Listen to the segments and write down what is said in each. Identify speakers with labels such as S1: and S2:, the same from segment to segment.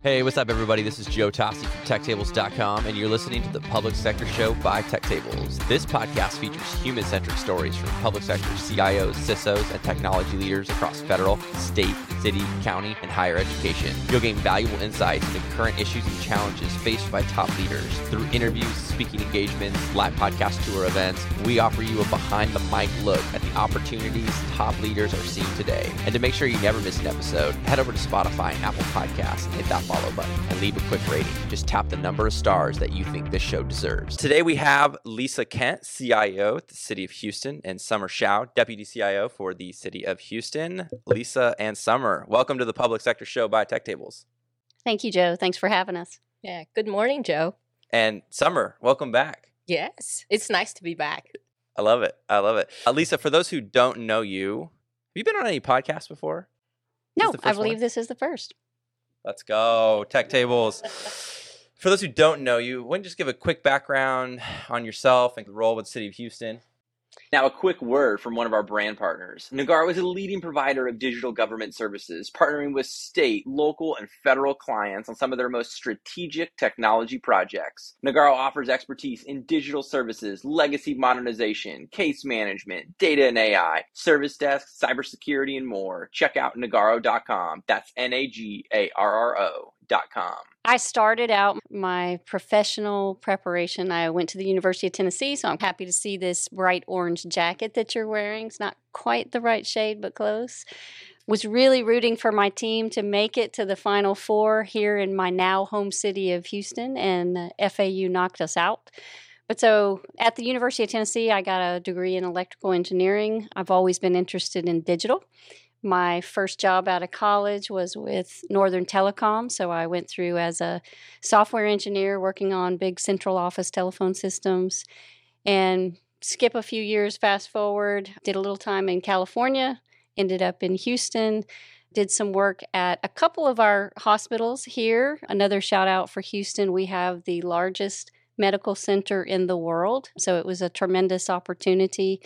S1: Hey, what's up, everybody? This is Joe Toste from TechTables.com, and you're listening to the Public Sector Show by TechTables. This podcast features human centric stories from public sector CIOs, CISOs, and technology leaders across federal, state, city, county, and higher education. You'll gain valuable insights into current issues and challenges faced by top leaders. Through interviews, speaking engagements, live podcast tour events, we offer you a behind the mic look at the opportunities top leaders are seeing today. And to make sure you never miss an episode, head over to Spotify and Apple Podcasts and hit that follow button and leave a quick rating. Just tap the number of stars that you think this show deserves. Today we have Lisa Kent, CIO at the City of Houston, and Summer Xiao, Deputy CIO for the City of Houston. Lisa and Summer, welcome to the Public Sector Show by Tech Tables.
S2: Thank you, Joe. Thanks for having us.
S3: Yeah. Good morning, Joe.
S1: And Summer, welcome back.
S3: Yes. It's nice to be back.
S1: I love it. I love it. Uh, Lisa, for those who don't know you, have you been on any podcasts before?
S2: No, I believe
S1: one?
S2: this is the first.
S1: Let's go. Tech Tables. For those who don't know you, why don't you just give a quick background on yourself and the role with the City of Houston?
S4: Now, a quick word from one of our brand partners. Nagarro is a leading provider of digital government services, partnering with state, local, and federal clients on some of their most strategic technology projects. Nagarro offers expertise in digital services, legacy modernization, case management, data and AI, service desk, cybersecurity, and more. Check out nagarro.com. That's N A G A R R O.com.
S2: I started out my professional preparation. I went to the University of Tennessee, so I'm happy to see this bright orange jacket that you're wearing. It's not quite the right shade, but close. Was really rooting for my team to make it to the Final Four here in my now home city of Houston, and FAU knocked us out. But so at the University of Tennessee, I got a degree in electrical engineering. I've always been interested in digital. My first job out of college was with Northern Telecom. So I went through as a software engineer working on big central office telephone systems. And skip a few years, fast forward, did a little time in California, ended up in Houston, did some work at a couple of our hospitals here. Another shout out for Houston we have the largest medical center in the world. So it was a tremendous opportunity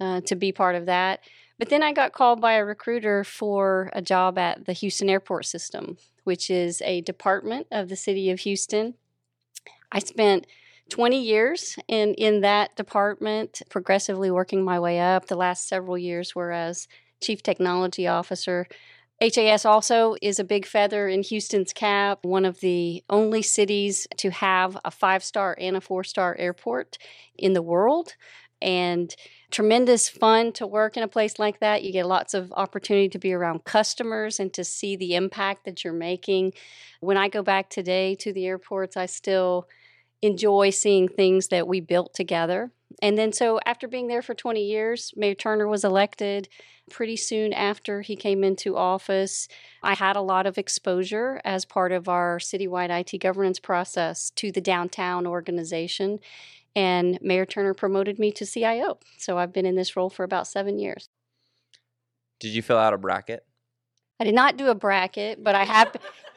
S2: uh, to be part of that. But then I got called by a recruiter for a job at the Houston Airport System, which is a department of the city of Houston. I spent 20 years in, in that department, progressively working my way up. The last several years were as chief technology officer. HAS also is a big feather in Houston's cap, one of the only cities to have a five star and a four star airport in the world. And tremendous fun to work in a place like that. You get lots of opportunity to be around customers and to see the impact that you're making. When I go back today to the airports, I still enjoy seeing things that we built together. And then, so after being there for 20 years, Mayor Turner was elected pretty soon after he came into office. I had a lot of exposure as part of our citywide IT governance process to the downtown organization and Mayor Turner promoted me to CIO. So I've been in this role for about seven years.
S1: Did you fill out a bracket?
S2: I did not do a bracket, but I have,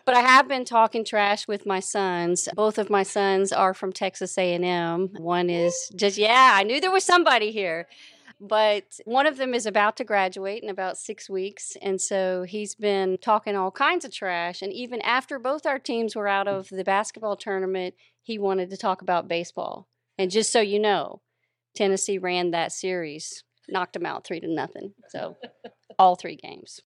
S2: but I have been talking trash with my sons. Both of my sons are from Texas A&M. One is just yeah, I knew there was somebody here. But one of them is about to graduate in about six weeks. And so he's been talking all kinds of trash. And even after both our teams were out of the basketball tournament, he wanted to talk about baseball. And just so you know, Tennessee ran that series, knocked them out three to nothing. So all three games.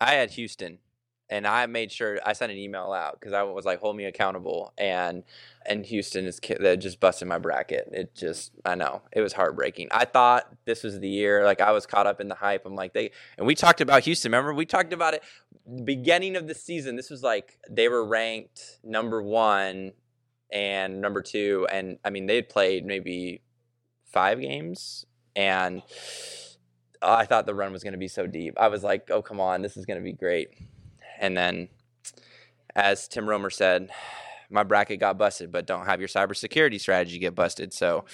S1: I had Houston, and I made sure I sent an email out because I was like, "Hold me accountable." And and Houston is just busted my bracket. It just I know it was heartbreaking. I thought this was the year. Like I was caught up in the hype. I'm like they and we talked about Houston. Remember we talked about it beginning of the season. This was like they were ranked number one and number two, and I mean they'd played maybe five games and. I thought the run was going to be so deep. I was like, "Oh, come on, this is going to be great." And then, as Tim Romer said, my bracket got busted, but don't have your cybersecurity strategy get busted. So,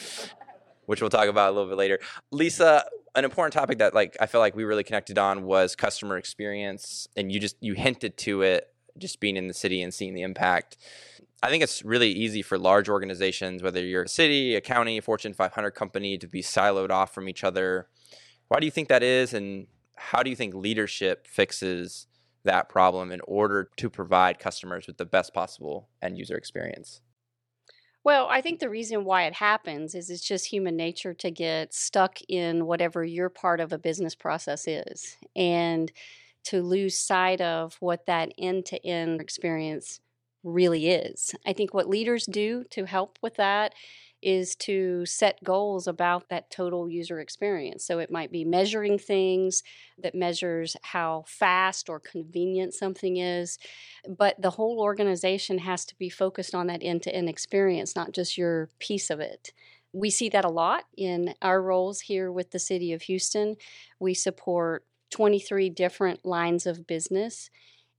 S1: which we'll talk about a little bit later. Lisa, an important topic that like I feel like we really connected on was customer experience, and you just you hinted to it just being in the city and seeing the impact. I think it's really easy for large organizations, whether you're a city, a county, a Fortune 500 company, to be siloed off from each other. Why do you think that is, and how do you think leadership fixes that problem in order to provide customers with the best possible end user experience?
S2: Well, I think the reason why it happens is it's just human nature to get stuck in whatever your part of a business process is and to lose sight of what that end to end experience really is. I think what leaders do to help with that is to set goals about that total user experience. So it might be measuring things that measures how fast or convenient something is, but the whole organization has to be focused on that end to end experience, not just your piece of it. We see that a lot in our roles here with the City of Houston. We support 23 different lines of business.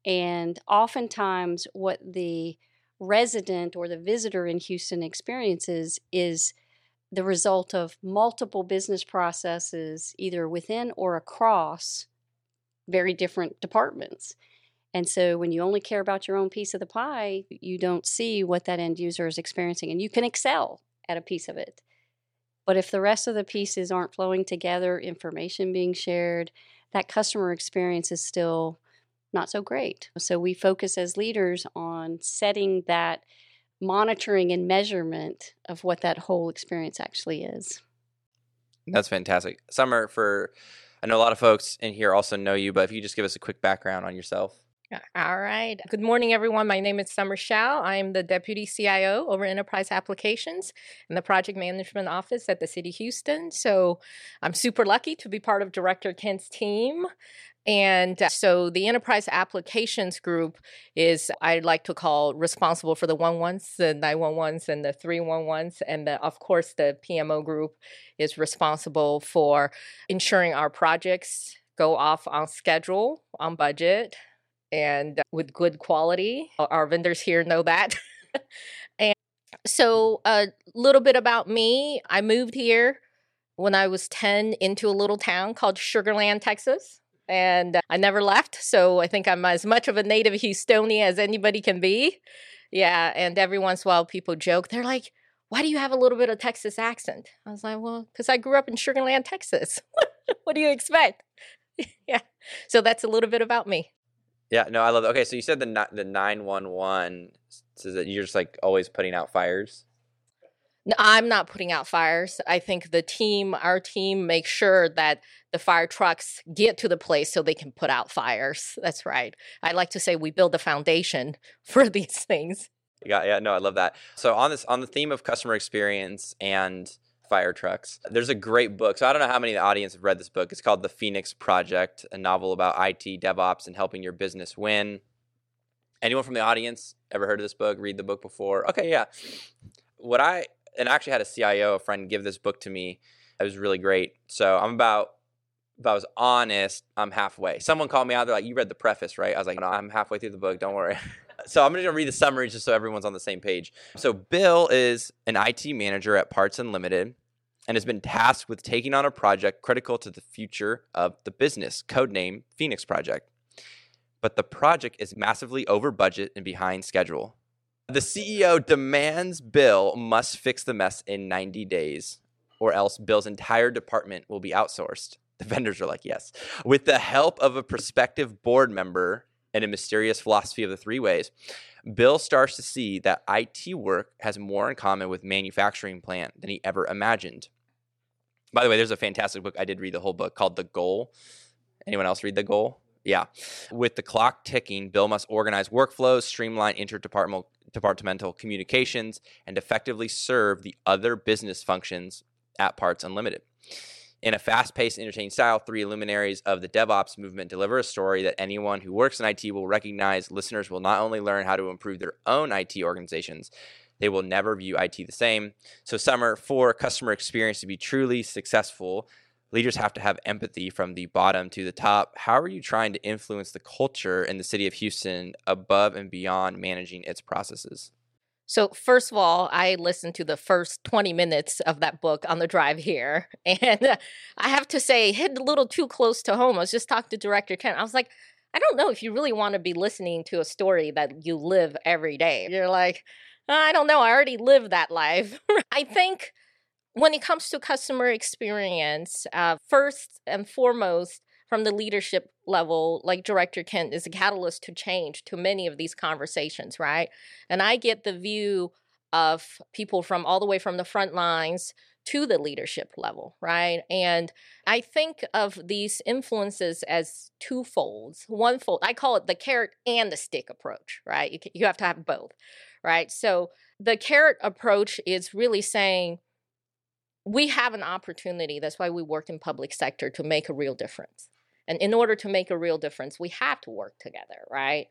S2: And oftentimes, what the resident or the visitor in Houston experiences is the result of multiple business processes, either within or across very different departments. And so, when you only care about your own piece of the pie, you don't see what that end user is experiencing, and you can excel at a piece of it. But if the rest of the pieces aren't flowing together, information being shared, that customer experience is still not so great. So we focus as leaders on setting that monitoring and measurement of what that whole experience actually is.
S1: That's fantastic. Summer, for I know a lot of folks in here also know you, but if you just give us a quick background on yourself.
S3: All right. Good morning, everyone. My name is Summer Xiao. I am the Deputy CIO over Enterprise Applications in the Project Management Office at the City of Houston. So I'm super lucky to be part of Director Kent's team. And uh, so the enterprise applications group is, I'd like to call responsible for the one ones, the 911s, and the 311s. And the, of course, the PMO group is responsible for ensuring our projects go off on schedule, on budget, and with good quality. Our vendors here know that. and so, a little bit about me I moved here when I was 10 into a little town called Sugarland, Texas and uh, I never left. So I think I'm as much of a native Houstonian as anybody can be. Yeah, and every once in a while people joke, they're like, why do you have a little bit of Texas accent? I was like, well, because I grew up in Sugarland, Texas. what do you expect? yeah. So that's a little bit about me.
S1: Yeah, no, I love it. Okay, so you said the the 911 says that you're just like always putting out fires.
S3: I'm not putting out fires. I think the team, our team, makes sure that the fire trucks get to the place so they can put out fires. That's right. I like to say we build the foundation for these things.
S1: Yeah, yeah, no, I love that. So on this, on the theme of customer experience and fire trucks, there's a great book. So I don't know how many of the audience have read this book. It's called The Phoenix Project, a novel about IT, DevOps, and helping your business win. Anyone from the audience ever heard of this book? Read the book before? Okay, yeah. What I and I actually had a CIO, a friend, give this book to me. It was really great. So I'm about, if I was honest, I'm halfway. Someone called me out. They're like, "You read the preface, right?" I was like, "No, I'm halfway through the book. Don't worry." so I'm going to read the summary just so everyone's on the same page. So Bill is an IT manager at Parts Unlimited and has been tasked with taking on a project critical to the future of the business, codename Phoenix Project. But the project is massively over budget and behind schedule. The CEO demands Bill must fix the mess in 90 days, or else Bill's entire department will be outsourced. The vendors are like, yes. With the help of a prospective board member and a mysterious philosophy of the three ways, Bill starts to see that IT work has more in common with manufacturing plant than he ever imagined. By the way, there's a fantastic book. I did read the whole book called The Goal. Anyone else read The Goal? Yeah. With the clock ticking, Bill must organize workflows, streamline interdepartmental departmental communications, and effectively serve the other business functions at Parts Unlimited. In a fast paced, entertaining style, three luminaries of the DevOps movement deliver a story that anyone who works in IT will recognize. Listeners will not only learn how to improve their own IT organizations, they will never view IT the same. So, Summer, for customer experience to be truly successful, leaders have to have empathy from the bottom to the top. How are you trying to influence the culture in the city of Houston above and beyond managing its processes?
S3: So, first of all, I listened to the first 20 minutes of that book on the drive here. And I have to say, hit a little too close to home. I was just talking to Director Kent. I was like, I don't know if you really want to be listening to a story that you live every day. You're like, uh, I don't know. I already live that life. I think when it comes to customer experience, uh, first and foremost, from the leadership level, like Director Kent is a catalyst to change to many of these conversations, right? And I get the view of people from all the way from the front lines to the leadership level, right? And I think of these influences as two folds. One fold, I call it the carrot and the stick approach, right? You, you have to have both, right? So the carrot approach is really saying we have an opportunity. That's why we work in public sector to make a real difference. And in order to make a real difference, we have to work together, right?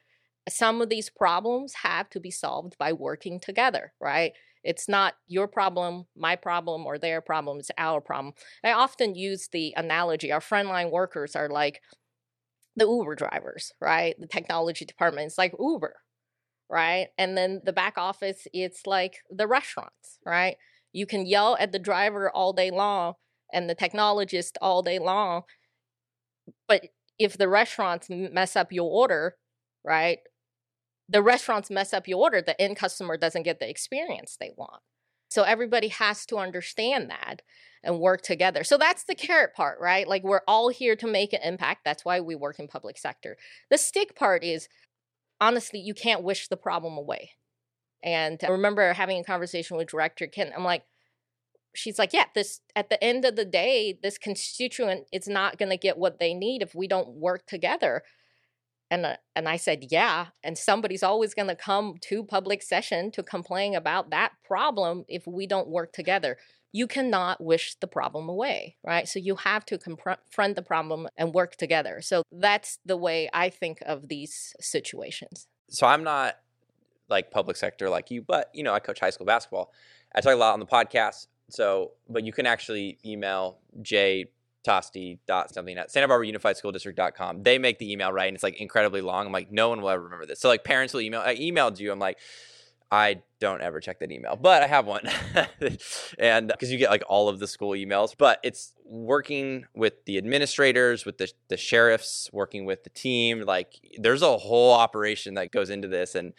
S3: Some of these problems have to be solved by working together, right? It's not your problem, my problem, or their problem, it's our problem. I often use the analogy our frontline workers are like the Uber drivers, right? The technology department is like Uber, right? And then the back office, it's like the restaurants, right? You can yell at the driver all day long and the technologist all day long. But if the restaurants mess up your order, right? The restaurants mess up your order, the end customer doesn't get the experience they want. So everybody has to understand that and work together. So that's the carrot part, right? Like we're all here to make an impact. That's why we work in public sector. The stick part is honestly, you can't wish the problem away. And I remember having a conversation with director Kent. I'm like, she's like, yeah, this at the end of the day, this constituent is not going to get what they need if we don't work together. And uh, and I said, yeah, and somebody's always going to come to public session to complain about that problem if we don't work together. You cannot wish the problem away, right? So you have to confront the problem and work together. So that's the way I think of these situations.
S1: So I'm not like public sector like you, but you know, I coach high school basketball. I talk a lot on the podcast. So, but you can actually email J Toste dot something at Santa Barbara Unified School District.com. They make the email right and it's like incredibly long. I'm like, no one will ever remember this. So like parents will email I emailed you. I'm like, I don't ever check that email, but I have one. and because you get like all of the school emails, but it's working with the administrators, with the, the sheriffs, working with the team. Like there's a whole operation that goes into this. And,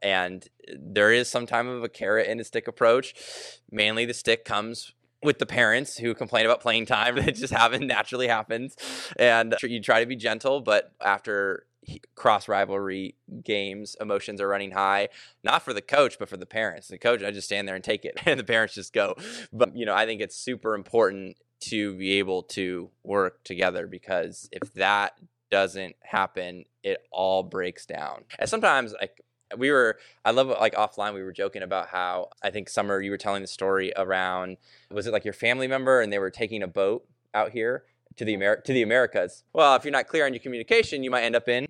S1: and there is some time of a carrot and a stick approach. Mainly the stick comes with the parents who complain about playing time that just happen naturally happens and you try to be gentle but after cross rivalry games emotions are running high not for the coach but for the parents. The coach i just stand there and take it and the parents just go. But you know i think it's super important to be able to work together because if that doesn't happen it all breaks down. And sometimes like we were i love like offline we were joking about how i think summer you were telling the story around was it like your family member and they were taking a boat out here to the Amer- to the Americas. Well, if you're not clear on your communication, you might end up in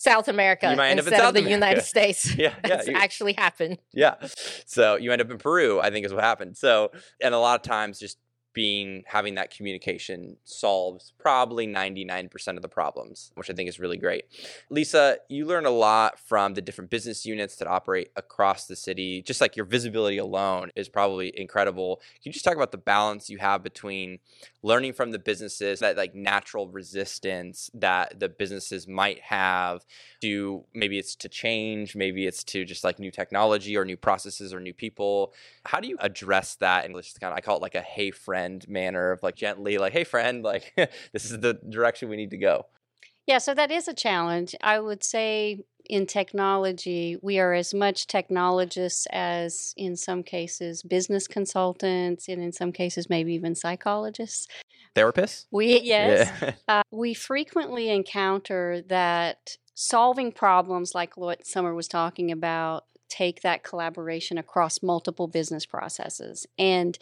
S3: South America
S1: you might end
S3: instead
S1: up in South
S3: of the
S1: America.
S3: United States.
S1: Yeah, yeah,
S3: That's
S1: you-
S3: actually happened.
S1: Yeah. So you end up in Peru, I think is what happened. So, and a lot of times just being having that communication solves probably 99% of the problems, which I think is really great. Lisa, you learn a lot from the different business units that operate across the city. Just like your visibility alone is probably incredible. Can you just talk about the balance you have between learning from the businesses, that like natural resistance that the businesses might have to maybe it's to change, maybe it's to just like new technology or new processes or new people. How do you address that? And just kind of, I call it like a hey friend manner of like gently, like, hey friend, like this is the direction we need to go.
S2: Yeah, so that is a challenge. I would say in technology, we are as much technologists as, in some cases, business consultants, and in some cases, maybe even psychologists.
S1: Therapists?
S2: We, yes,
S1: Yeah.
S2: uh, we frequently encounter that solving problems like what Summer was talking about take that collaboration across multiple business processes. And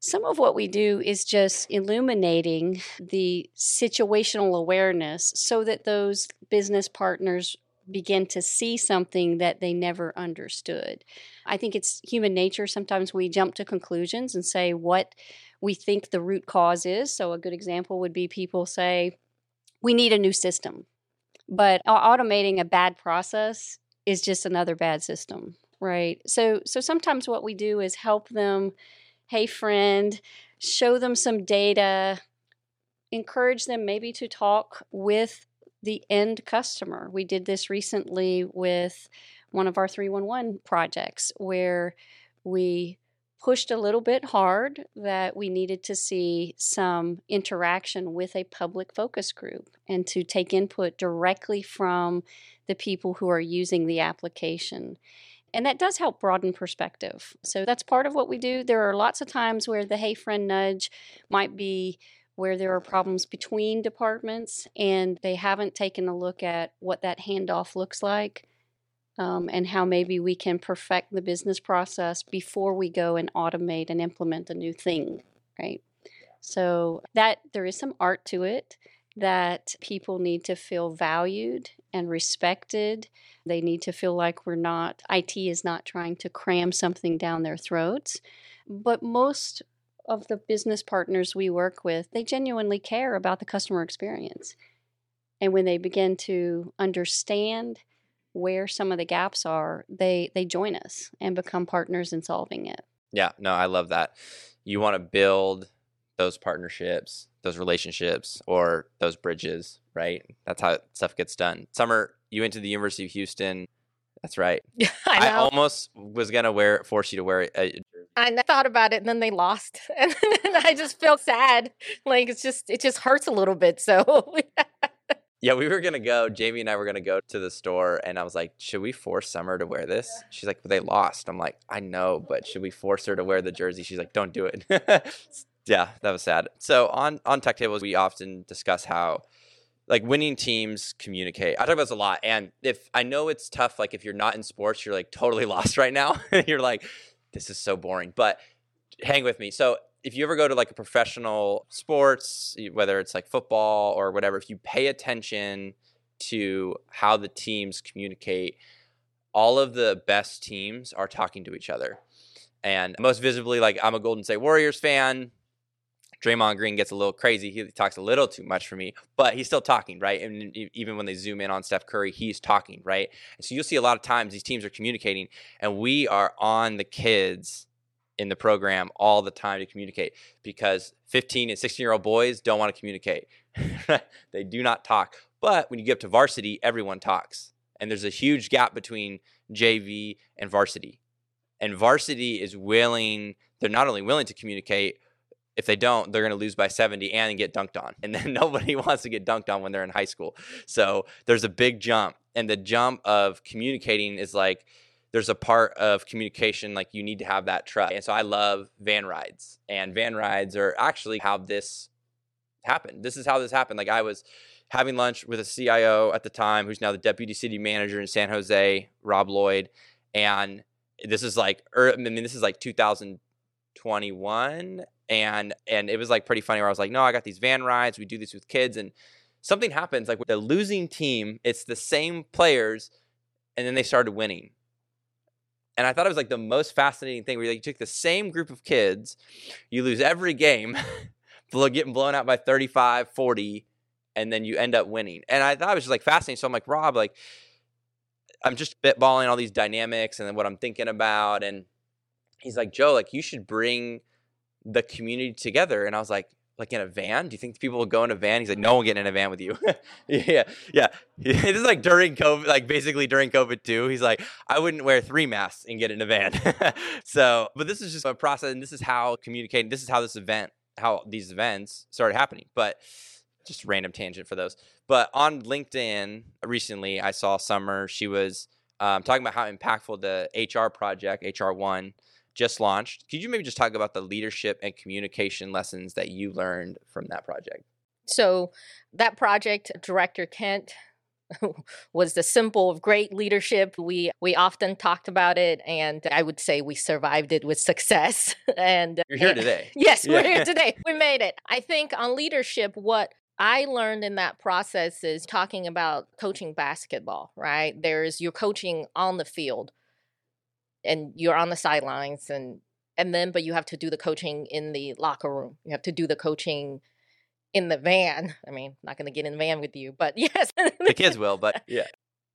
S2: some of what we do is just illuminating the situational awareness so that those business partners begin to see something that they never understood. I think it's human nature. Sometimes we jump to conclusions and say what we think the root cause is. So, a good example would be people say, we need a new system. But automating a bad process is just another bad system, right? So, so sometimes what we do is help them, hey, friend, show them some data, encourage them maybe to talk with the end customer. We did this recently with one of our 311 projects where we pushed a little bit hard that we needed to see some interaction with a public focus group and to take input directly from the people who are using the application. And that does help broaden perspective. So that's part of what we do. There are lots of times where the hey friend nudge might be where there are problems between departments and they haven't taken a look at what that handoff looks like um, and how maybe we can perfect the business process before we go and automate and implement a new thing, right? So that there is some art to it that people need to feel valued and respected. They need to feel like we're not, IT is not trying to cram something down their throats. But most of the business partners we work with, they genuinely care about the customer experience. And when they begin to understand where some of the gaps are, they they join us and become partners in solving it.
S1: Yeah, no, I love that. You want to build those partnerships, those relationships, or those bridges, right? That's how stuff gets done. Summer, you went to the University of Houston. That's right.
S3: I,
S1: I almost was gonna wear force you to wear it.
S3: I thought about it, and then they lost, and then I just felt sad. Like it's just it just hurts a little bit. So
S1: Yeah, we were gonna go. Jamie and I were gonna go to the store, and I was like, "Should we force Summer to wear this?" She's like, "They lost." I'm like, "I know, but should we force her to wear the jersey?" She's like, "Don't do it." Yeah, that was sad. So on on Tech Tables, we often discuss how like winning teams communicate. I talk about this a lot, and if I know it's tough, like if you're not in sports, you're like totally lost right now. you're like, "This is so boring," but hang with me. So if you ever go to like a professional sports, whether it's like football or whatever, if you pay attention to how the teams communicate, all of the best teams are talking to each other. And most visibly, like I'm a Golden State Warriors fan. Draymond Green gets a little crazy. He talks a little too much for me, but he's still talking, right? And even when they zoom in on Steph Curry, he's talking, right? And so you'll see a lot of times these teams are communicating, and we are on the kids in the program all the time to communicate because 15 and 16 year old boys don't want to communicate. they do not talk. But when you get up to varsity, everyone talks. And there's a huge gap between JV and varsity. And varsity is willing, they're not only willing to communicate, if they don't, they're going to lose by 70 and get dunked on. And then nobody wants to get dunked on when they're in high school. So there's a big jump. And the jump of communicating is like, there's a part of communication like you need to have that trust. And so I love van rides. And van rides are actually how this happened. This is how this happened. Like I was having lunch with a CIO at the time who's now the deputy city manager in San Jose, Rob Lloyd, and this is like er, I mean this is like 2021 and and it was like pretty funny where I was like, "No, I got these van rides. We do this with kids and something happens like with the losing team, it's the same players and then they started winning and I thought it was like the most fascinating thing where you, like, you took the same group of kids, you lose every game, getting blown out by 35, 40, and then you end up winning. And I thought it was just like fascinating. So I'm like, Rob, like, I'm just spitballing all these dynamics and then what I'm thinking about. And he's like, Joe, like, you should bring the community together. And I was like, like in a van? Do you think people will go in a van? He's like, no one getting in a van with you. yeah, yeah. this is like during COVID, like basically during COVID too. He's like, I wouldn't wear three masks and get in a van. so, but this is just a process, and this is how communicating. This is how this event, how these events started happening. But just random tangent for those. But on LinkedIn recently, I saw Summer. She was um, talking about how impactful the HR project, HR One just launched. Could you maybe just talk about the leadership and communication lessons that you learned from that project?
S3: So, that project, Director Kent was the symbol of great leadership. We we often talked about it, and I would say we survived it with success. and
S1: you're here eh, today.
S3: yes, yeah. we're here today. We made it. I think on leadership, what I learned in that process is talking about coaching basketball. Right, there's you're coaching on the field, and you're on the sidelines and and then but you have to do the coaching in the locker room. You have to do the coaching in the van. I mean not going to get in the van with you but yes.
S1: The kids will but yeah.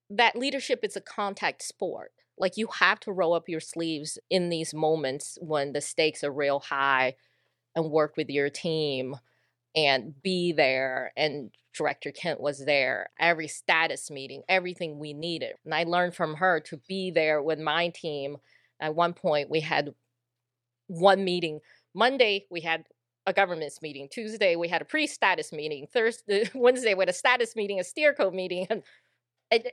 S3: That leadership is a contact sport. Like you have to roll up your sleeves in these moments when the stakes are real high and work with your team and be there and director kent was there every status meeting everything we needed and i learned from her to be there with my team at one point we had one meeting. Monday we had a governance meeting. Tuesday we had a pre-status meeting. Thursday, Wednesday we had a status meeting, a steer code meeting, and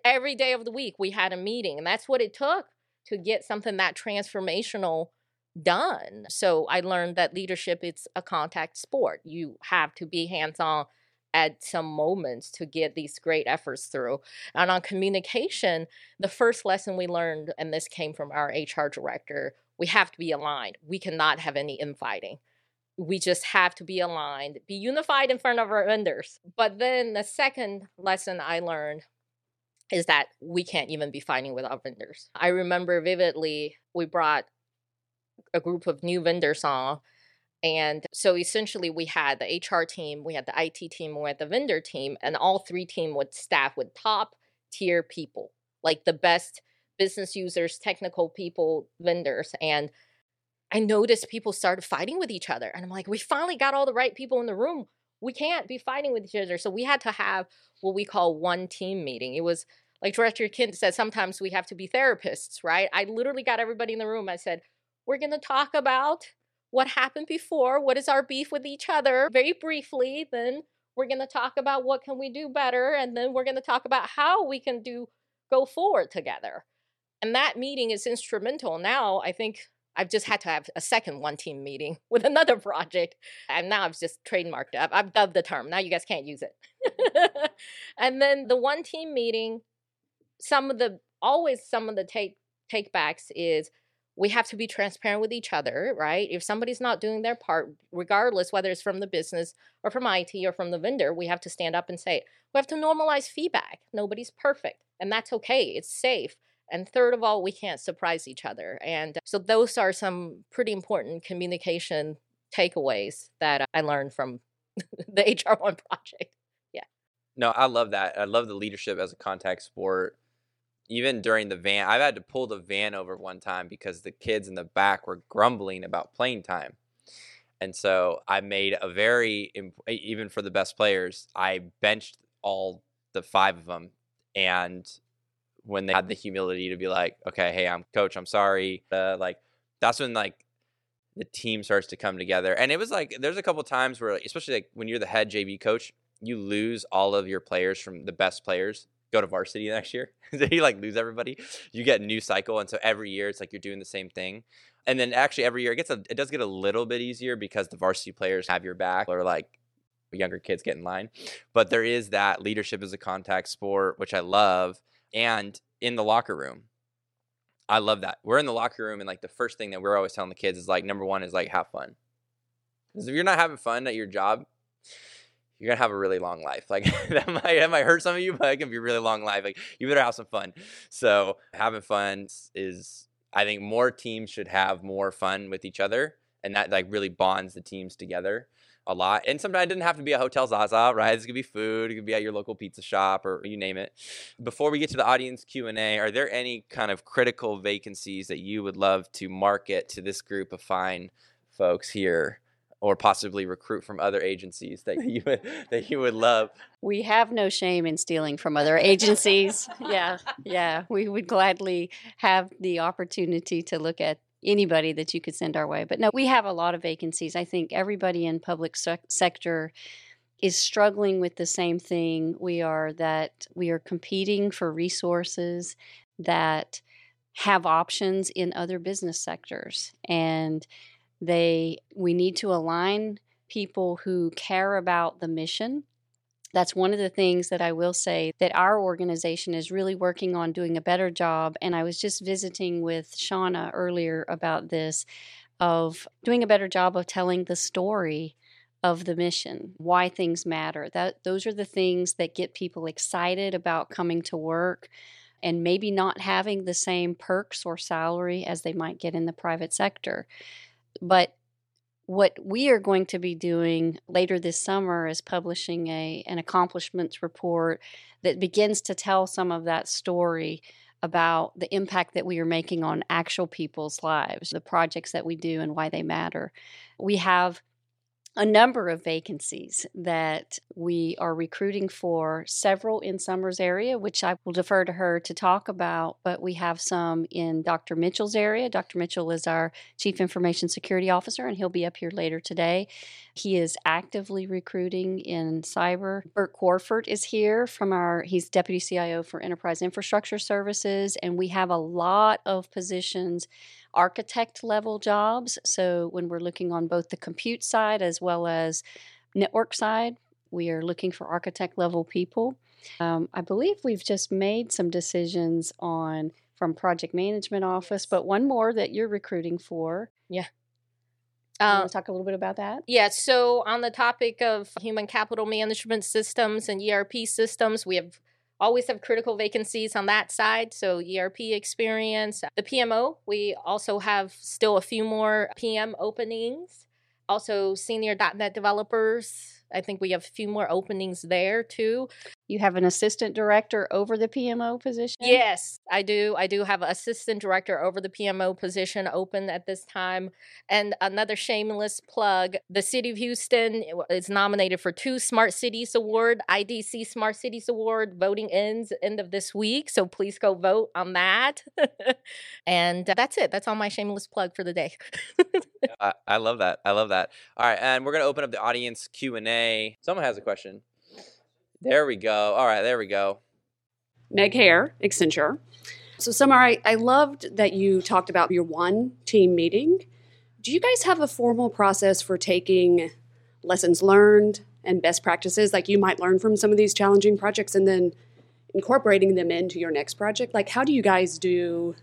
S3: every day of the week we had a meeting, and that's what it took to get something that transformational done. So I learned that leadership it's a contact sport. You have to be hands-on at some moments to get these great efforts through. And on communication, the first lesson we learned, and this came from our HR director, we have to be aligned. We cannot have any infighting. We just have to be aligned, be unified in front of our vendors. But then the second lesson I learned is that we can't even be fighting with our vendors. I remember vividly we brought a group of new vendors on and so essentially, we had the HR team, we had the IT team, we had the vendor team, and all three team would staff with top tier people, like the best business users, technical people, vendors. And I noticed people started fighting with each other. And I'm like, we finally got all the right people in the room. We can't be fighting with each other. So we had to have what we call one team meeting. It was like Director Kent said, sometimes we have to be therapists, right? I literally got everybody in the room. I said, we're going to talk about what happened before, what is our beef with each other, very briefly. Then we're going to talk about what can we do better, and then we're going to talk about how we can do go forward together. And that meeting is instrumental. Now I think I've just had to have a second one team meeting with another project. And now I've just trademarked it. I've, I've dubbed the term. Now you guys can't use it. and then the one team meeting, some of the always some of the take takebacks is we have to be transparent with each other, right? If somebody's not doing their part, regardless whether it's from the business or from IT or from the vendor, we have to stand up and say. We have to normalize feedback. Nobody's perfect, and that's okay. It's safe. And third of all, we can't surprise each other. And uh, so those are some pretty important communication takeaways that I learned from the HR1 project. Yeah.
S1: No, I love that. I love the leadership as a contact sport even during the van, I've had to pull the van over one time because the kids in the back were grumbling about playing time. And so I made a very, even for the best players, I benched all the five of them. And when they had the humility to be like, okay, hey, I'm coach, I'm sorry. Uh, like, that's when like the team starts to come together. And it was like, there's a couple times where, especially like when you're the head JV coach, you lose all of your players from the best players go to varsity next year. you like lose everybody. You get a new cycle, and so every year it's like you're doing the same thing. And then actually every year it gets a, it does get a little bit easier because the varsity players have your back, or like younger kids get in line. But there is that leadership as a contact sport, which I love, and in the locker room. I love that. We're in the locker room, and like the first thing that we're always telling the kids is like, number one is like have fun. Because if you're not having fun at your job, you're gonna have a really long life. Like that might that might hurt some of you, but it can be a really long life. Like you better have some fun. So having fun is I think more teams should have more fun with each other, and that like really bonds the teams together a lot. And sometimes it doesn't have to be a hotel Zaza, right? It's gonna be food. It could be at your local pizza shop or you name it. Before we get to the audience Q and A, are there any kind of critical vacancies that you would love to market to this group of fine folks here? Or possibly recruit from other agencies that you would, that you would love.
S2: We have no shame in stealing from other agencies. yeah, yeah, we would gladly have the opportunity to look at anybody that you could send our way. But no, we have a lot of vacancies. I think everybody in public sector is struggling with the same thing. We are that we are competing for resources that have options in other business sectors and they we need to align people who care about the mission. That's one of the things that I will say that our organization is really working on doing a better job. And I was just visiting with Shauna earlier about this of doing a better job of telling the story of the mission, why things matter. That those are the things that get people excited about coming to work and maybe not having the same perks or salary as they might get in the private sector. But what we are going to be doing later this summer is publishing a an accomplishments report that begins to tell some of that story about the impact that we are making on actual people's lives, the projects that we do and why they matter. We have a number of vacancies that we are recruiting for, several in Summers area, which I will defer to her to talk about, but we have some in Dr. Mitchell's area. Dr. Mitchell is our Chief Information Security Officer, and he'll be up here later today. He is actively recruiting in cyber. Bert Corford is here from our, he's Deputy CIO for Enterprise Infrastructure Services, and we have a lot of positions architect level jobs. So when we're looking on both the compute side as well as network side, we are looking for architect level people. Um, I believe we've just made some decisions on from project management office, but one more that you're recruiting for.
S3: Yeah. Um,
S2: want to talk a little bit about that?
S3: Yeah, so on the topic of human capital management systems and ERP systems, we have always have critical vacancies on that side. So ERP experience. The PMO, we also have still a few more PM openings. Also senior .NET developers. I think we have a few more openings there too.
S2: You have an assistant director over the PMO position?
S3: Yes, I do. I do have an assistant director over the PMO position open at this time. And another shameless plug the City of Houston is nominated for two Smart Cities Award, IDC Smart Cities Award. Voting ends end of this week. So please go vote on that. and that's it. That's all my shameless plug for the day.
S1: I, I love that. I love that. All right, and we're gonna open up the audience Q and A. Someone has a question. There we go. All right, there we go.
S5: Meg Hare, Accenture. So, Summer, I, I loved that you talked about your one team meeting. Do you guys have a formal process for taking lessons learned and best practices like you might learn from some of these challenging projects and then incorporating them into your next project? Like, how do you guys do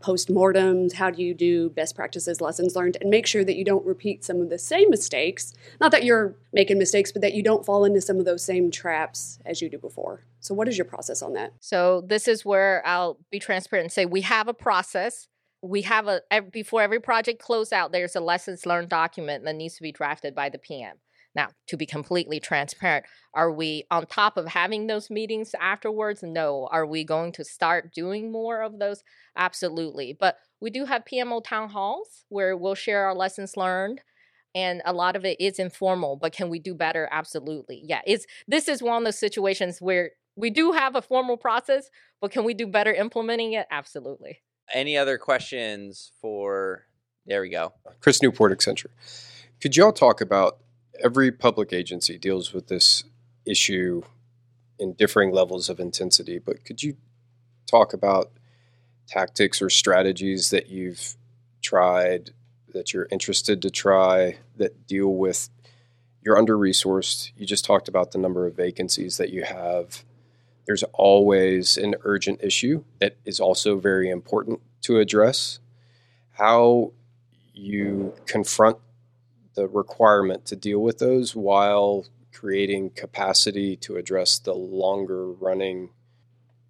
S5: postmortems? How do you do best practices, lessons learned, and make sure that you don't repeat some of the same mistakes? Not that you're making mistakes, but that you don't fall into some of those same traps as you do before. So, what is your process on that?
S3: So this is where I'll be transparent and say we have a process. We have a before every project close out, there's a lessons learned document that needs to be drafted by the PM. Now, to be completely transparent, are we on top of having those meetings afterwards? No. Are we going to start doing more of those? Absolutely. But we do have PMO town halls where we'll share our lessons learned and a lot of it is informal but can we do better absolutely yeah it's this is one of those situations where we do have a formal process but can we do better implementing it absolutely
S1: Any other questions for? There we go.
S6: Chris Newport, Accenture. Could y'all talk about every public agency deals with this issue in differing levels of intensity, but could you talk about tactics or strategies that you've tried that you're interested to try that deal with you're under resourced. You just talked about the number of vacancies that you have. There's always an urgent issue that is also very important to address. How you confront the requirement to deal with those while creating capacity to address the longer running,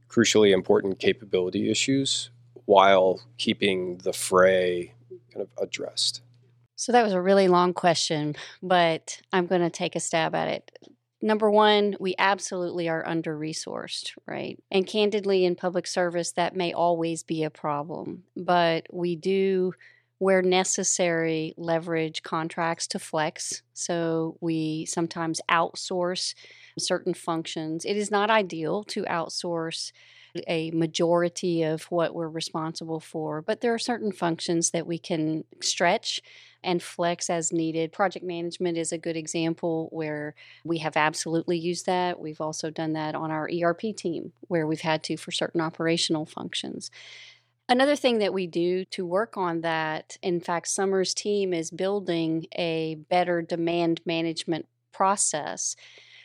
S6: crucially important capability issues while keeping the fray kind of addressed.
S2: So that was a really long question, but I'm going to take a stab at it. Number one, we absolutely are under resourced, right? And candidly, in public service, that may always be a problem, but we do, where necessary, leverage contracts to flex. So we sometimes outsource certain functions. It is not ideal to outsource mm. a majority of what we're responsible for, but there are certain functions that we can stretch and flex as needed. Project management is a good example where we have absolutely used that. We've also done that on our ERP team where we've had to for certain operational functions. Another thing that we do to work on that, in fact, Summer's team is building a better demand management process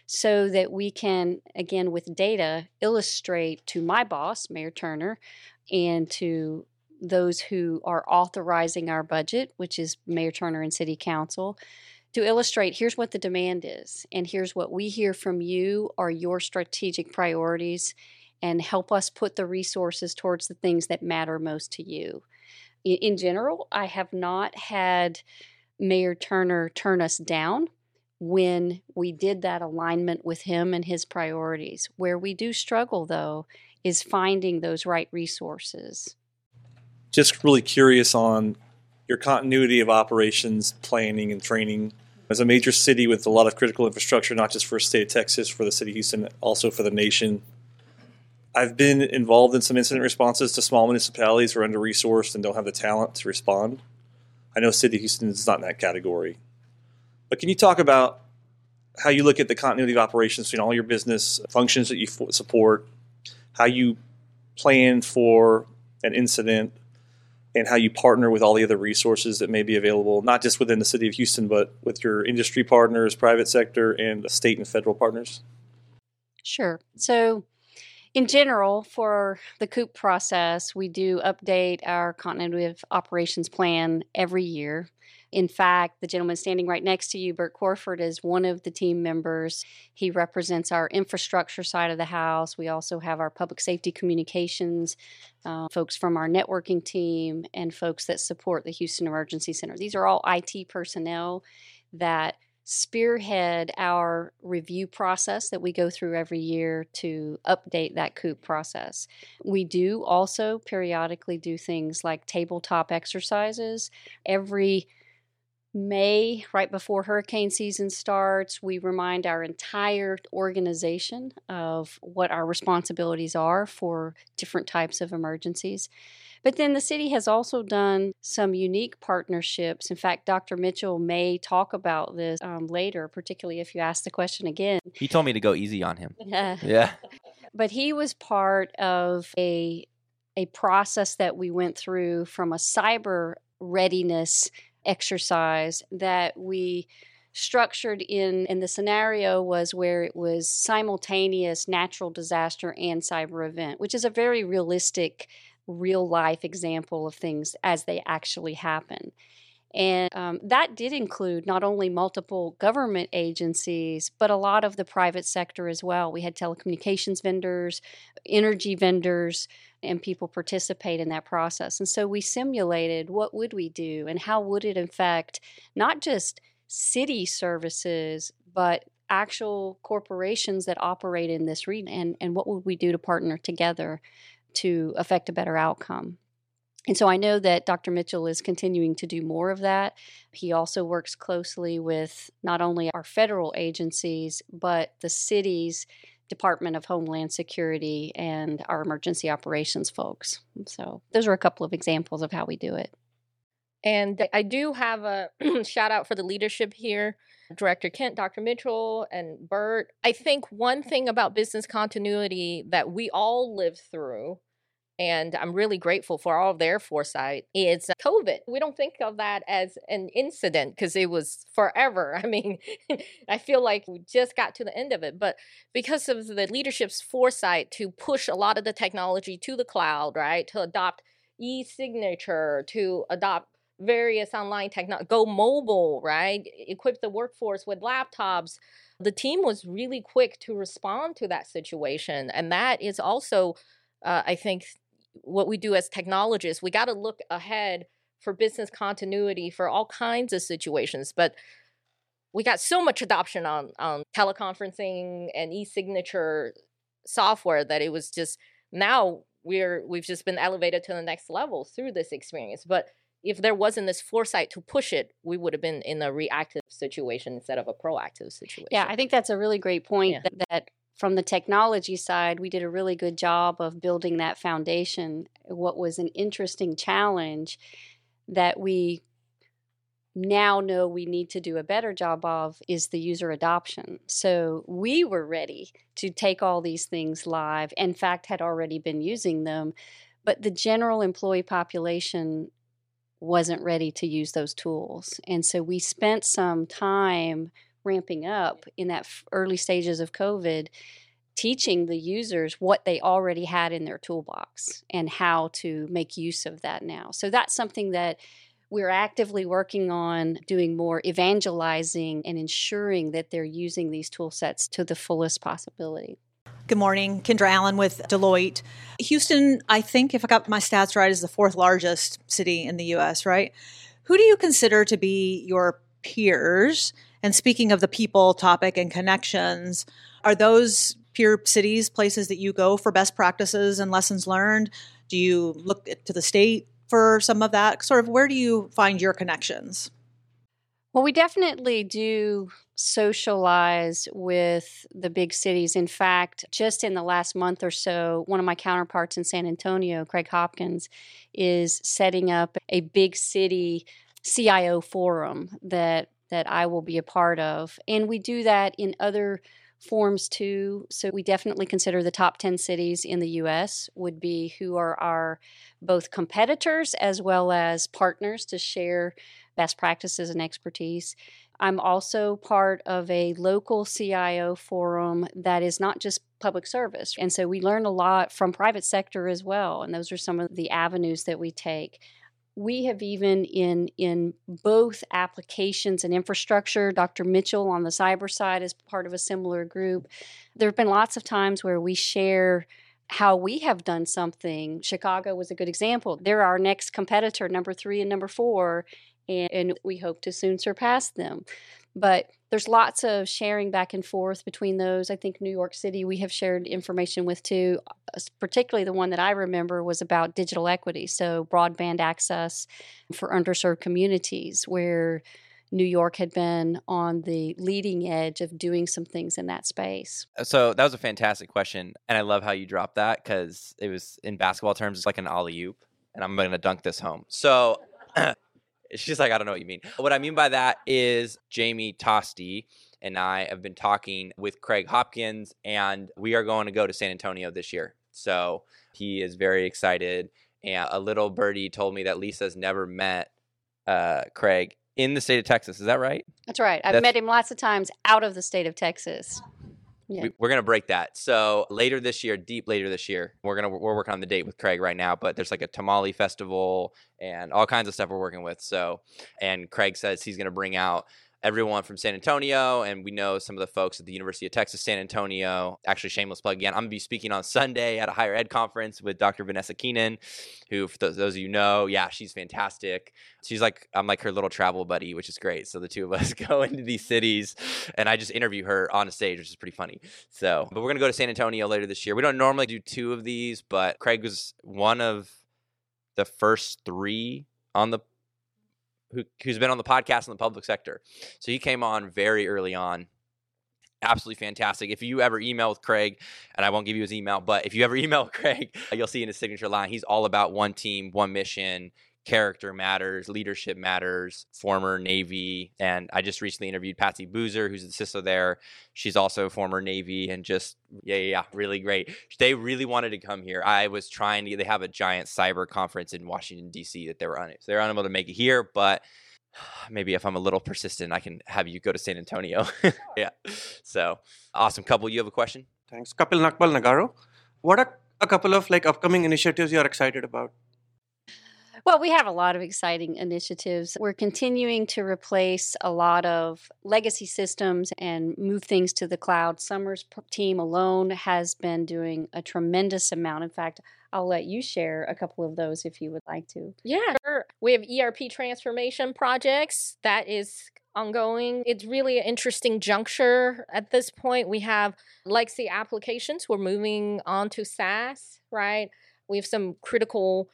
S2: so that we can, again, with data, illustrate to my boss, Mayor Turner, and to those who are authorizing our budget, which is Mayor Turner and City Council, to illustrate here's what the demand is, and here's what we hear from you are your strategic priorities, and help us put the resources towards the things that matter most to you. In, in general, I have not had Mayor Turner turn us down when we did that alignment with him and his priorities. Where we do struggle, though, is finding those right resources.
S7: just really curious on your continuity of operations planning and training As a major city with a lot of critical infrastructure, not just for the state of Texas, for the city of Houston, also for the nation, I've been involved in some incident responses to small municipalities who are under resourced and don't have the talent to respond. I know City of Houston is not in that category. But can you talk about how you look at the continuity of operations between all your business functions that you f- support, how you plan for an incident, and how you partner with all the other resources that may be available, not just within the city of Houston, but with your industry partners, private sector, and the state and federal partners?
S2: Sure. So, in general, for the COOP process, we do update our continuity of operations plan every year. In fact, the gentleman standing right next to you, Bert Corford, is one of the team members. He represents our infrastructure side of the house. We also have our public safety communications, uh, folks from our networking team, and folks that support the Houston Emergency Center. These are all IT personnel that spearhead our review process that we go through every year to update that COOP process. We do also periodically do things like tabletop exercises. Every May, right before hurricane season starts, we remind our entire organization of what our responsibilities are for different types of emergencies. But then the city has also done some unique partnerships. In fact, Dr. Mitchell may talk about this um, later, particularly if you ask the question again.
S1: He told me to go easy on him. yeah.
S2: But he was part of a a process that we went through from a cyber readiness exercise that we structured in and the scenario was where it was simultaneous natural disaster and cyber event which is a very realistic real life example of things as they actually happen. And um, that did include not only multiple government agencies, but a lot of the private sector as well. We had telecommunications vendors, energy vendors, and people participate in that process. And so we simulated what would we do and how would it affect not just city services, but actual corporations that operate in this region and, and what would we do to partner together to affect a better outcome. And so I know that Dr. Mitchell is continuing to do more of that. He also works closely with not only our federal agencies, but the city's Department of Homeland Security and our emergency operations folks. So those are a couple of examples of how we do it.
S3: And I do have a shout out for the leadership here. Director Kent, Dr. Mitchell, and Bert. I think one thing about business continuity that we all live through and I'm really grateful for all their foresight, is COVID. We don't think of that as an incident because it was forever. I mean, I feel like we just got to the end of it. But because of the leadership's foresight to push a lot of the technology to the cloud, right, to adopt e signature, to adopt various online technology, go mobile, right, equip the workforce with laptops. The team was really quick to respond to that situation. And that is also, uh, I think, what we do as technologists, we got to look ahead for business continuity for all kinds of situations. But we got so much adoption on on teleconferencing and e-signature software that it was just now we're we've just been elevated to the next level through this experience. But if there wasn't this foresight to push it, we would have been in a reactive situation instead of a proactive situation.
S2: Yeah, I think that's a really great point yeah. that, that from the technology side, we did a really good job of building that foundation. What was an interesting challenge that we now know we need to do a better job of is the user adoption. So we were ready to take all these things live, in fact, had already been using them, but the general employee population wasn't ready to use those tools. And so we spent some time ramping up in that early stages of COVID, teaching the users what they already had in their toolbox and how to make use of that now. So that's something that we're actively working on doing more evangelizing and ensuring that they're using these tool sets to the fullest possibility.
S8: Good morning. Kendra Allen with Deloitte. Houston, I think, if I got my stats right, is the fourth largest city in the U.S., right? Who do you consider to be your peers and speaking of the people topic and connections, are those peer cities places that you go for best practices and lessons learned? Do you look to the state for some of that? Sort of where do you find your connections?
S2: Well, we definitely do socialize with the big cities. In fact, just in the last month or so, one of my counterparts in San Antonio, Craig Hopkins, is setting up a big city CIO forum that that I will be a part of. And we do that in other forms too. So we definitely consider the top 10 cities in the US would be who are our both competitors as well as partners to share best practices and expertise. I'm also part of a local CIO forum that is not just public service. And so we learn a lot from private sector as well. And those are some of the avenues that we take. We have even in in both applications and infrastructure, Dr. Mitchell on the cyber side is part of a similar group. There have been lots of times where we share how we have done something. Chicago was a good example. They're our next competitor, number three and number four, and, and we hope to soon surpass them. But there's lots of sharing back and forth between those. I think New York City we have shared information with too. Uh, particularly the one that I remember was about digital equity, so broadband access for underserved communities, where New York had been on the leading edge of doing some things in that space.
S1: Uh, so that was a fantastic question, and I love how you dropped that because it was in basketball terms, it's like an alley oop, and I'm going to dunk this home. So. She's like, I don't know what you mean. What I mean by that is Jamie Toste and I have been talking with Craig Hopkins, and we are going to go to San Antonio this year. So he is very excited. And a little birdie told me that Lisa's never met uh, Craig in the state of Texas. Is that right?
S2: That's right. I've That's... met him lots of times out of the state of Texas.
S1: Yeah. We, are gonna break that. So later this year, deep later this year, we're gonna we're working on the date with Craig right now. But there's like a tamale festival and all kinds of stuff we're working with. So, and Craig says he's gonna bring out everyone from San Antonio, and we know some of the folks at the University of Texas San Antonio. Actually, shameless plug again. I'm gonna be speaking on Sunday at a higher ed conference with Dr. Vanessa Keenan, who, for those of you know, yeah, she's fantastic. She's like I'm like her little travel buddy, which is great. So the two of us go into these cities, and I just interview her on a stage, which is pretty funny. So, but we're gonna go to San Antonio later this year. We don't normally do two of these, but Craig was one of the first three on the who, who's been on the podcast in the public sector. So he came on very early on. Absolutely fantastic. If you ever email with Craig, and I won't give you his email, but if you ever email Craig, you'll see in his signature line, he's all about one team, one mission, character matters, leadership matters, former Navy. And I just recently interviewed Patsy Boozer, who's the sister there. She's also former Navy and just, yeah, yeah, yeah, really great. They really wanted to come here. I was trying to, they have a giant cyber conference in Washington, D.C. that they were unable, so they're unable to make it here, but maybe if I'm a little persistent, I can have you go to San Antonio. yeah. So awesome. Couple, you have a question?
S9: Thanks. Kapil Nagpal Nagarro. What are a couple of like upcoming initiatives you're excited about?
S2: Well, we have a lot of exciting initiatives. We're continuing to replace a lot of legacy systems and move things to the cloud. Summer's team alone has been doing a tremendous amount. In fact, I'll let you share a couple of those if you would like to.
S3: Yeah, sure. we have ERP transformation projects that is ongoing. It's really an interesting juncture at this point. We have legacy applications. We're moving on to SaaS, right? We have some critical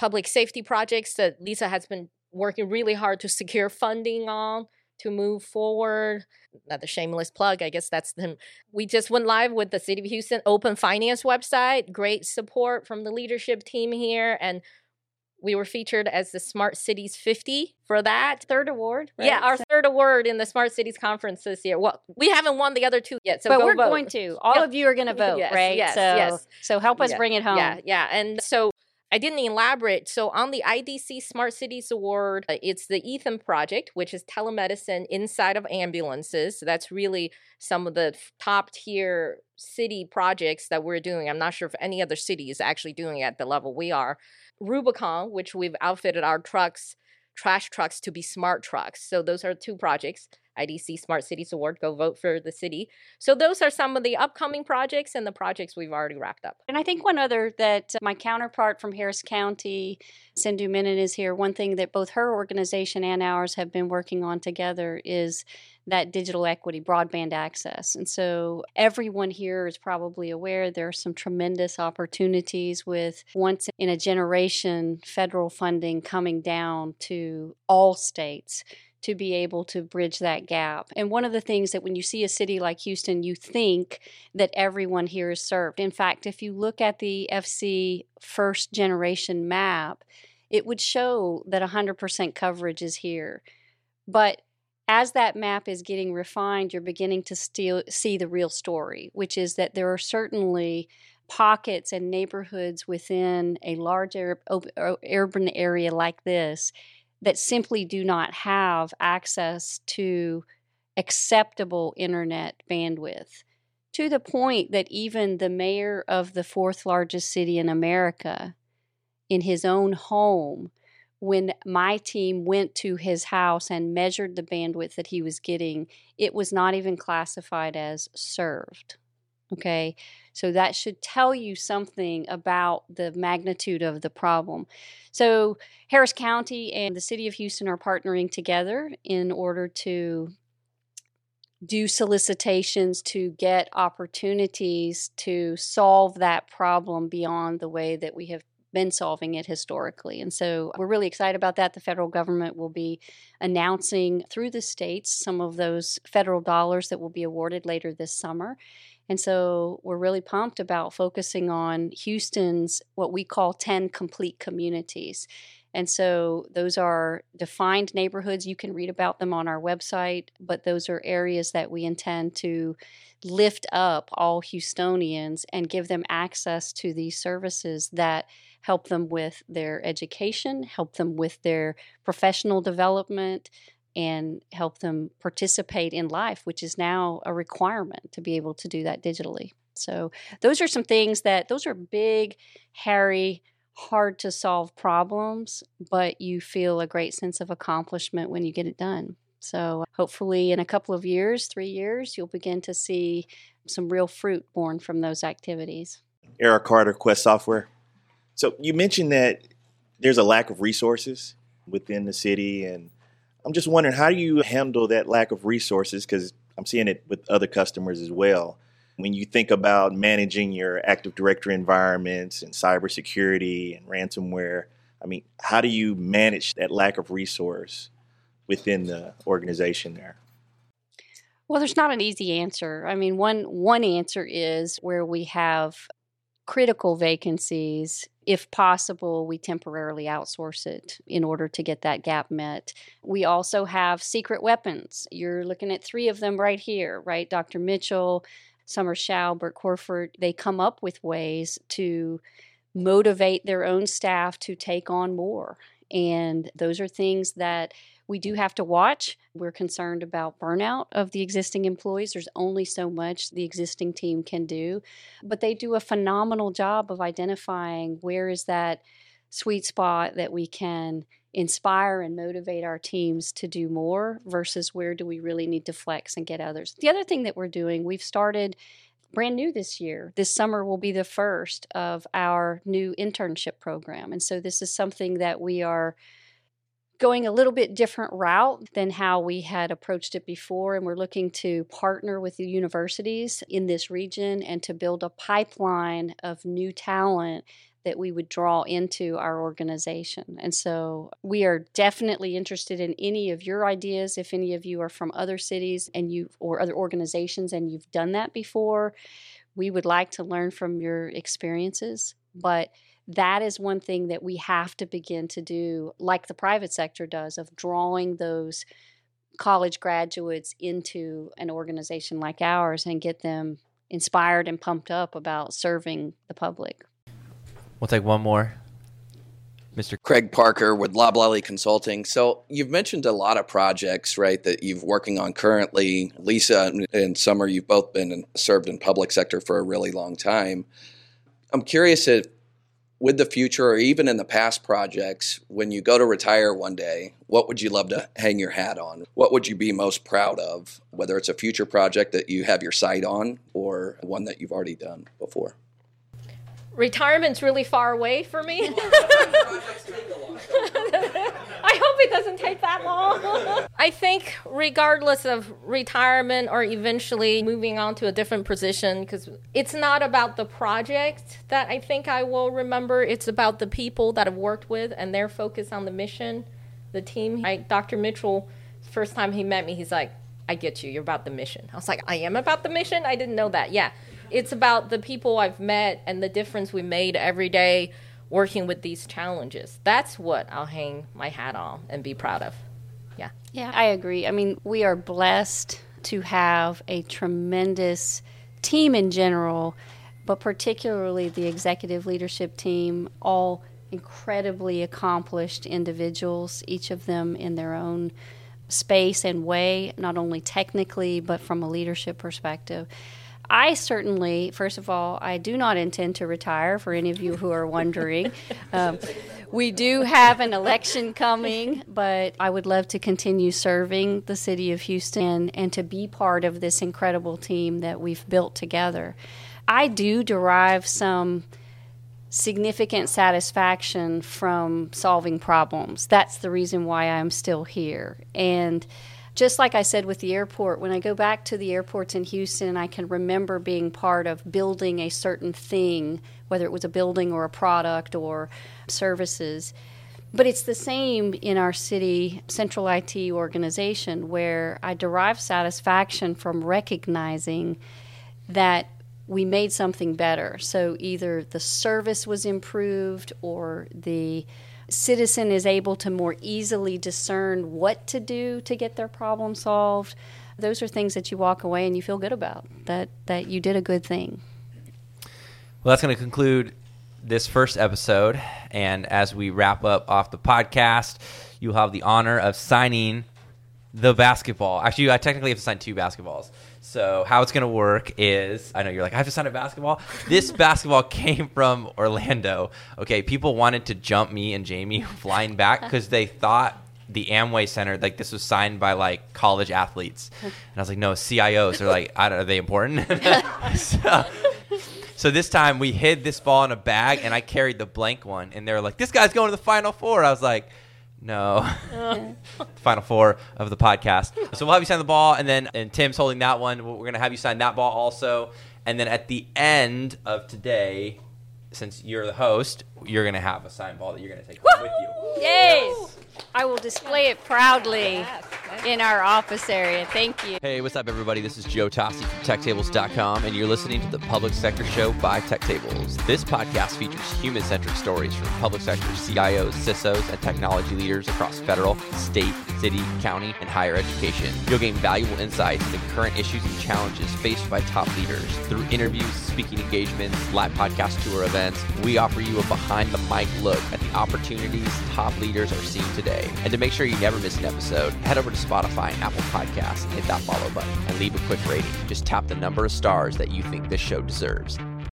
S3: public safety projects that Lisa has been working really hard to secure funding on to move forward. Another shameless plug, I guess that's them. We just went live with the City of Houston Open Finance website. Great support from the leadership team here. And we were featured as the Smart Cities 50 for that.
S2: Third award.
S3: Right? Yeah, our third award in the Smart Cities Conference this year. Well, we haven't won the other two yet, so
S2: but we're
S3: vote.
S2: going to. All of you are going to vote,
S3: yes,
S2: right?
S3: Yes,
S2: so,
S3: yes.
S2: So help us
S3: yeah,
S2: bring it home.
S3: Yeah, yeah. And so I didn't elaborate. So on the IDC Smart Cities Award, uh, it's the Ethan Project, which is telemedicine inside of ambulances. So that's really some of the top tier city projects that we're doing. I'm not sure if any other city is actually doing at the level we are. Rubicon, which we've outfitted our trucks, trash trucks to be smart trucks. So those are two projects. IDC Smart Cities Award. Go vote for the city. So those are some of the upcoming projects and the projects we've already wrapped up.
S2: And I think one other that uh, my counterpart from Harris County, Sindhu Menon, is here. One thing that both her organization and ours have been working on together is that digital equity, broadband access. And so everyone here is probably aware there are some tremendous opportunities with once in a generation federal funding coming down to all states to be able to bridge that gap. And one of the things that when you see a city like Houston, you think that everyone here is served. In fact, if you look at the FC first generation map, it would show that 100% coverage is here. But as that map is getting refined, you're beginning to see the real story, which is that there are certainly pockets and neighborhoods within a large urban area like this that simply do not have access to acceptable internet bandwidth to the point that even the mayor of the fourth largest city in America, in his own home, when my team went to his house and measured the bandwidth that he was getting, it was not even classified as served. Okay, so that should tell you something about the magnitude of the problem. So, Harris County and the City of Houston are partnering together in order to do solicitations to get opportunities to solve that problem beyond the way that we have been solving it historically. And so we're really excited about that. The federal government will be announcing through the states some of those federal dollars that will be awarded later this summer. And so we're really pumped about focusing on Houston's what we call 10 complete communities. And so those are defined neighborhoods. You can read about them on our website, but those are areas that we intend to lift up all Houstonians and give them access to these services that help them with their education, help them with their professional development, and help them participate in life, which is now a requirement to be able to do that digitally. So, those are some things that, those are big, hairy, hard to solve problems, but you feel a great sense of accomplishment when you get it done. So, hopefully, in a couple of years, three years, you'll begin to see some real fruit born from those activities.
S10: Eric Carter, Quest Software. So, you mentioned that there's a lack of resources within the city and I'm just wondering how do you handle that lack of resources? Because I'm seeing it with other customers as well. When you think about managing your Active Directory environments and cybersecurity and ransomware, I mean, how do you manage that lack of resource within the organization there?
S2: Well, there's not an easy answer. I mean, one one answer is where we have critical vacancies, if possible, we temporarily outsource it in order to get that gap met. We also have secret weapons. You're looking at three of them right here, right? Dr. Mitchell, Summer Xiao, Bert Corford, they come up with ways to motivate their own staff to take on more. And those are things that we do have to watch. We're concerned about burnout of the existing employees. There's only so much the existing team can do, but they do a phenomenal job of identifying where is that sweet spot that we can inspire and motivate our teams to do more versus where do we really need to flex and get others. The other thing that we're doing, we've started brand new this year. This summer will be the first of our new internship program. And so this is something that we are going a little bit different route than how we had approached it before. And we're looking to partner with the universities in this region and to build a pipeline of new talent that we would draw into our organization. And so we are definitely interested in any of your ideas if any of you are from other cities and you or other organizations and you've done that before. We would like to learn from your experiences, but that is one thing that we have to begin to do, like the private sector does, of drawing those college graduates into an organization like ours and get them inspired and pumped up about serving the public.
S1: We'll take one more. Mr.
S11: Craig Parker with Loblolly Consulting. So you've mentioned a lot of projects, right, that you've working on currently. Lisa and Summer, you've both been in, served in public sector for a really long time. I'm curious if with the future or even in the past projects, when you go to retire one day, what would you love to hang your hat on? What would you be most proud of, whether it's a future project that you have your sight on or one that you've already done before?
S3: Retirement's really far away for me. I hope it doesn't take that long. I think, regardless of retirement or eventually moving on to a different position, because it's not about the project that I think I will remember, it's about the people that I've worked with and their focus on the mission, the team. I, Dr. Mitchell First time he met me, he's like, I get you. You're about the mission. I was like, I am about the mission? I didn't know that. Yeah. It's about the people I've met and the difference we made every day working with these challenges. That's what I'll hang my hat on and be proud of. Yeah.
S2: Yeah, I agree. I mean, we are blessed to have a tremendous team in general, but particularly the executive leadership team, all incredibly accomplished individuals, each of them in their own space and way, not only technically, but from a leadership perspective. I certainly, first of all, I do not intend to retire for any of you who are wondering. Um, we do have an election coming, but I would love to continue serving the city of Houston and to be part of this incredible team that we've built together. I do derive some significant satisfaction from solving problems. That's the reason why I'm still here. And just like I said with the airport, when I go back to the airports in Houston, I can remember being part of building a certain thing, whether it was a building or a product or services. But it's the same in our city central IT organization where I derive satisfaction from recognizing that we made something better. So either the service was improved or the citizen is able to more easily discern what to do to get their problem solved. Those are things that you walk away and you feel good about that that you did a good thing.
S1: Well, that's going to conclude this first episode. And as we wrap up off the podcast, you'll have the honor of signing the basketball. Actually, I technically have to sign two basketballs. So how it's going to work is, I know you're like, I have to sign a basketball. This basketball came from Orlando. Okay, people wanted to jump me and Jamie flying back because they thought the Amway Center, like this was signed by like college athletes, and I was like, no, CIOs. They're like, I don't, are they important? so, so this time we hid this ball in a bag, and I carried the blank one, and they were like, this guy's going to the Final Four. I was like no. Oh. Final four of the podcast. So we'll have you sign the ball, and then and Tim's holding that one. We're gonna have you sign that ball also, and then at the end of today, since you're the host, you're gonna have a signed ball that you're gonna take home with you.
S2: Yay! I will display it proudly in our office area. Thank you.
S1: Hey, what's up, everybody? This is Joe Toste from TechTables.com, and you're listening to the Public Sector Show by TechTables. This podcast features human centric stories from public sector CIOs, CISOs, and technology leaders across federal, state, city, county, and higher education. You'll gain valuable insights into current issues and challenges faced by top leaders. Through interviews, speaking engagements, live podcast tour events, we offer you a behind the mic look at the opportunities top leaders are seeing today. And to make sure you never miss an episode, head over to Spotify and Apple Podcasts and hit that follow button and leave a quick rating. Just tap the number of stars that you think this show deserves.